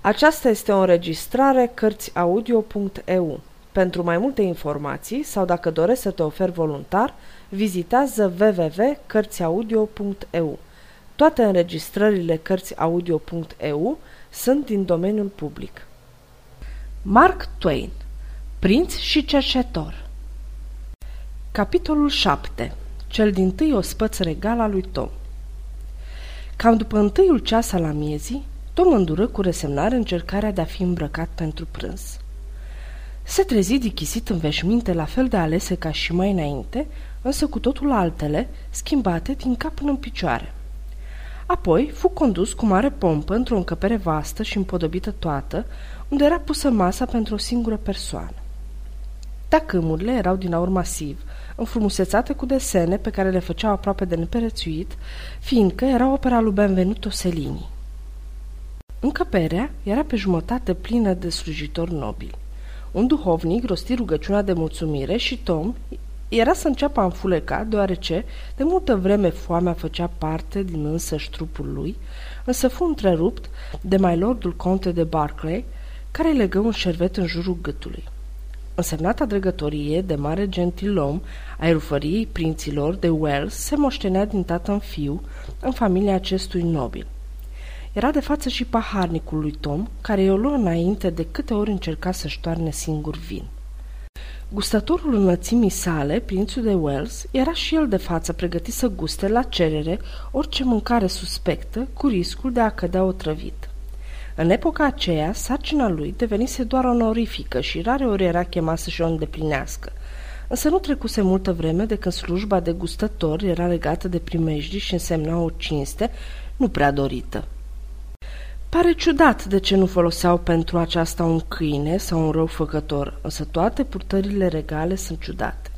Aceasta este o înregistrare Cărțiaudio.eu. Pentru mai multe informații sau dacă dorești să te oferi voluntar, vizitează www.cărțiaudio.eu. Toate înregistrările Cărțiaudio.eu sunt din domeniul public. Mark Twain Prinț și cercetor Capitolul 7 Cel din tâi ospăț regal al lui Tom Cam după întâiul ceas al amiezii, Tom îndură cu resemnare încercarea de a fi îmbrăcat pentru prânz. Se trezi dichisit în veșminte la fel de alese ca și mai înainte, însă cu totul altele, schimbate din cap până în picioare. Apoi fu condus cu mare pompă într-o încăpere vastă și împodobită toată, unde era pusă masa pentru o singură persoană. Tacâmurile erau din aur masiv, înfrumusețate cu desene pe care le făceau aproape de neperețuit, fiindcă era opera lui Benvenuto Cellini. Încăperea era pe jumătate plină de slujitori nobili. Un duhovnic rosti rugăciunea de mulțumire și Tom era să înceapă a înfuleca, deoarece de multă vreme foamea făcea parte din însăși trupul lui, însă fu întrerupt de mai lordul conte de Barclay, care îi legă un șervet în jurul gâtului. Însemnata dregătorie de mare gentilom ai rufăriei prinților de Wells se moștenea din tată în fiu în familia acestui nobil. Era de față și paharnicul lui Tom, care i-o luă înainte de câte ori încerca să-și toarne singur vin. Gustătorul înălțimii sale, prințul de Wells, era și el de față pregătit să guste la cerere orice mâncare suspectă, cu riscul de a cădea otrăvit. În epoca aceea, sarcina lui devenise doar onorifică și rare ori era chemat să-și o îndeplinească. Însă nu trecuse multă vreme de când slujba de gustător era legată de primejdii și însemna o cinste nu prea dorită. Pare ciudat de ce nu foloseau pentru aceasta un câine sau un răufăcător, însă toate purtările regale sunt ciudate.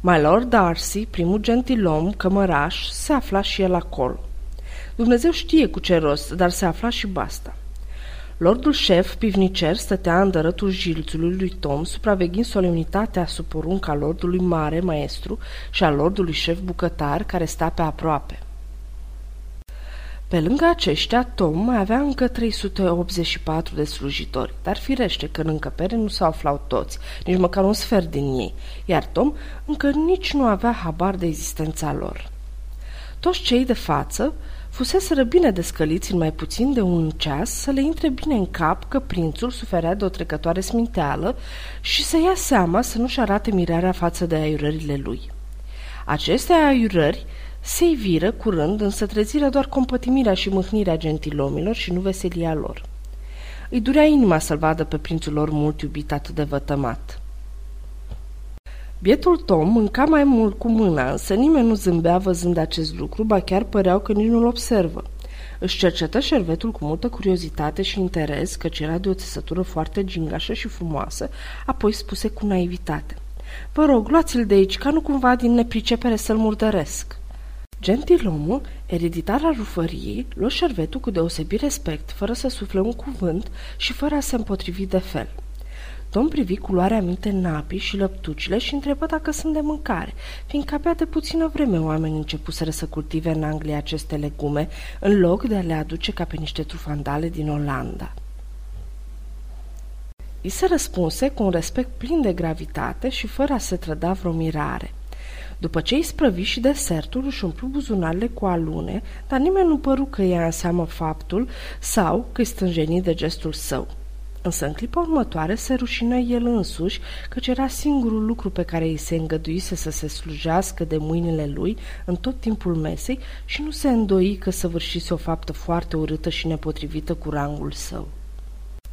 My Lord Darcy, primul gentilom, cămăraș, se afla și el acolo. Dumnezeu știe cu ce rost, dar se afla și basta. Lordul șef, pivnicer, stătea în dărătul jilțului lui Tom, supraveghind solemnitatea sub porunca lordului mare, maestru, și a lordului șef bucătar, care sta pe aproape. Pe lângă aceștia, Tom mai avea încă 384 de slujitori, dar firește că în încăpere nu se aflau toți, nici măcar un sfert din ei, iar Tom încă nici nu avea habar de existența lor. Toți cei de față fuseseră bine descăliți în mai puțin de un ceas să le intre bine în cap că prințul suferea de o trecătoare sminteală și să ia seama să nu-și arate mirarea față de aiurările lui. Aceste aiurări se iviră curând, însă treziră doar compătimirea și mâhnirea gentilomilor și nu veselia lor. Îi durea inima să-l vadă pe prințul lor mult iubit atât de vătămat. Bietul Tom mânca mai mult cu mâna, însă nimeni nu zâmbea văzând acest lucru, ba chiar păreau că nici nu-l observă. Își cercetă șervetul cu multă curiozitate și interes, căci era de o țesătură foarte gingașă și frumoasă, apoi spuse cu naivitate. Vă rog, luați-l de aici, ca nu cumva din nepricepere să-l murdăresc. Gentilomul, ereditar al rufăriei, luă șervetul cu deosebit respect, fără să sufle un cuvânt și fără a se împotrivi de fel. Tom privi culoarea minte napii și lăptucile și întrebă dacă sunt de mâncare, fiindcă abia de puțină vreme oamenii începuseră să cultive în Anglia aceste legume, în loc de a le aduce ca pe niște trufandale din Olanda. I se răspunse cu un respect plin de gravitate și fără a se trăda vreo mirare. După ce îi sprăvi și desertul, își umplu buzunarele cu alune, dar nimeni nu păru că ia în seamă faptul sau că-i stânjenit de gestul său. Însă în clipa următoare se rușină el însuși, căci era singurul lucru pe care îi se îngăduise să se slujească de mâinile lui în tot timpul mesei și nu se îndoi că săvârșise o faptă foarte urâtă și nepotrivită cu rangul său.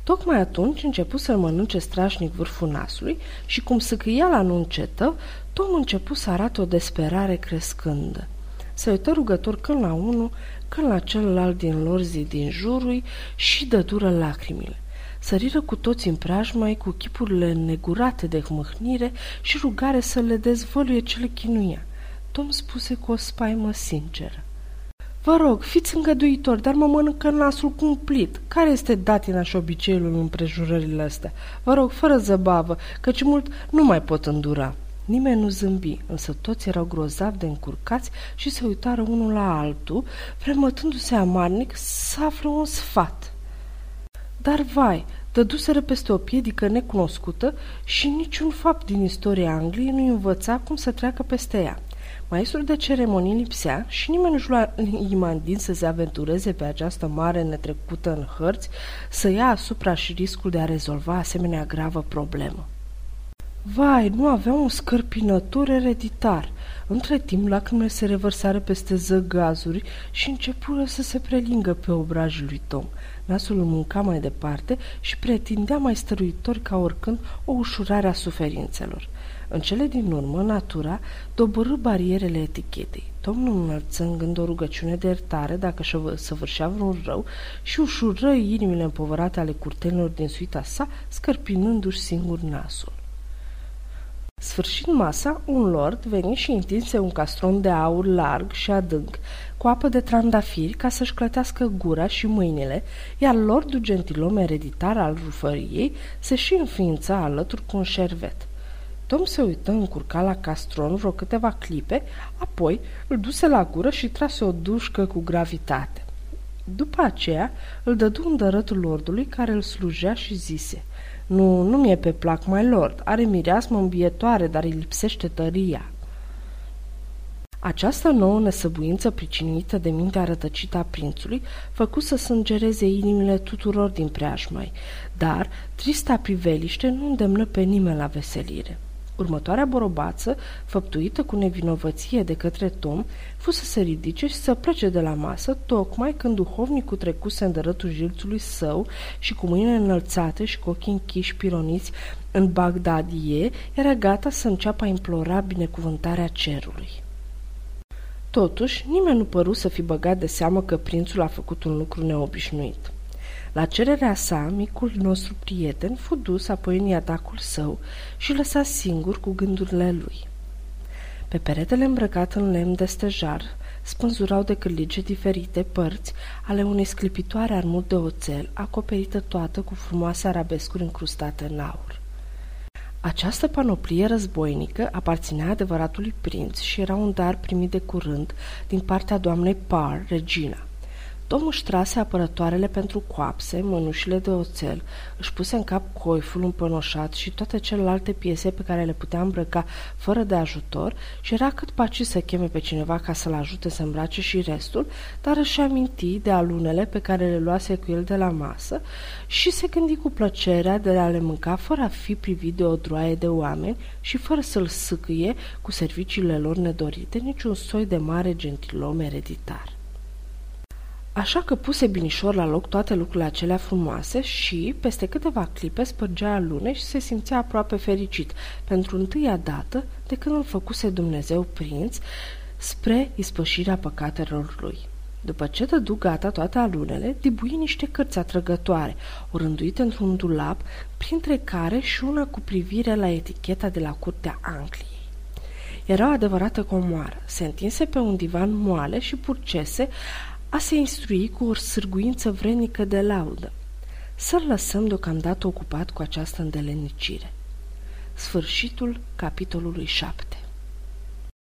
Tocmai atunci începu să-l mănânce strașnic vârful nasului și cum sâcâiala nu încetă, Tom începu să arate o desperare crescândă. Se uită rugător când la unul, când la celălalt din lor zi din jurul și dă dură lacrimile. Săriră cu toți în preajmai, cu chipurile negurate de hmâhnire și rugare să le dezvăluie ce le chinuia. Tom spuse cu o spaimă sinceră. Vă rog, fiți îngăduitori, dar mă mănâncă nasul cumplit. Care este datina și obiceiul în împrejurările astea? Vă rog, fără zăbavă, căci mult nu mai pot îndura. Nimeni nu zâmbi, însă toți erau grozav de încurcați și se uitară unul la altul, fremătându-se amarnic să află un sfat. dar vai, dăduseră peste o piedică necunoscută și niciun fapt din istoria Angliei nu învăța cum să treacă peste ea. Maestrul de ceremonii lipsea și nimeni nu-și lua imandin să se aventureze pe această mare netrecută în hărți, să ia asupra și riscul de a rezolva asemenea gravă problemă. Vai, nu avea un scărpinător ereditar. Între timp, lacrimile se revărsară peste zăgazuri și începură să se prelingă pe obrajul lui Tom. Nasul îl mânca mai departe și pretindea mai stăruitor ca oricând o ușurare a suferințelor. În cele din urmă, natura dobărâ barierele etichetei. Tom nu înălță în gând o rugăciune de iertare dacă și săvârșea vreun rău și ușură inimile împovărate ale curtenilor din suita sa, scărpinându-și singur nasul. Sfârșind masa, un lord veni și întinse un castron de aur larg și adânc, cu apă de trandafiri ca să-și clătească gura și mâinile, iar lordul gentilom ereditar al rufăriei se și înființa alături cu un șervet. Tom se uită încurca la castron vreo câteva clipe, apoi îl duse la gură și trase o dușcă cu gravitate. După aceea îl dădu un dărătul lordului care îl slujea și zise Nu, nu mi-e pe plac, mai lord, are mireasmă îmbietoare, dar îi lipsește tăria. Această nouă nesăbuință pricinită de mintea rătăcită a prințului făcu să sângereze inimile tuturor din preajmai, dar trista priveliște nu îndemnă pe nimeni la veselire. Următoarea borobață, făptuită cu nevinovăție de către Tom, fu să se ridice și să plece de la masă, tocmai când duhovnicul trecuse în dărătul jilțului său și cu mâinile înălțate și cu ochii închiși pironiți în Bagdadie, era gata să înceapă a implora binecuvântarea cerului. Totuși, nimeni nu păru să fi băgat de seamă că prințul a făcut un lucru neobișnuit. La cererea sa, micul nostru prieten fu dus apoi în iatacul său și lăsat singur cu gândurile lui. Pe peretele îmbrăcat în lemn de stejar spânzurau de cârlige diferite părți ale unei sclipitoare armuri de oțel, acoperită toată cu frumoase arabescuri încrustate în aur. Această panoplie războinică aparținea adevăratului prinț și era un dar primit de curând din partea doamnei Parr, regina. Tom își trase apărătoarele pentru coapse, mănușile de oțel, își puse în cap coiful împănoșat și toate celelalte piese pe care le putea îmbrăca fără de ajutor și era cât paci să cheme pe cineva ca să-l ajute să îmbrace și restul, dar își aminti de alunele pe care le luase cu el de la masă și se gândi cu plăcerea de a le mânca fără a fi privit de o droaie de oameni și fără să-l sâcâie cu serviciile lor nedorite niciun soi de mare gentilom ereditar. Așa că puse binișor la loc toate lucrurile acelea frumoase și, peste câteva clipe, spărgea lune și se simțea aproape fericit, pentru întâia dată de când îl făcuse Dumnezeu prinț spre ispășirea păcatelor lui. După ce dădu gata toate alunele, dibui niște cărți atrăgătoare, orânduite într-un dulap, printre care și una cu privire la eticheta de la curtea Angliei. Era o adevărată comoară. Se întinse pe un divan moale și purcese, a se instrui cu o sârguință vrenică de laudă. Să-l lăsăm deocamdată ocupat cu această îndelenicire. Sfârșitul capitolului 7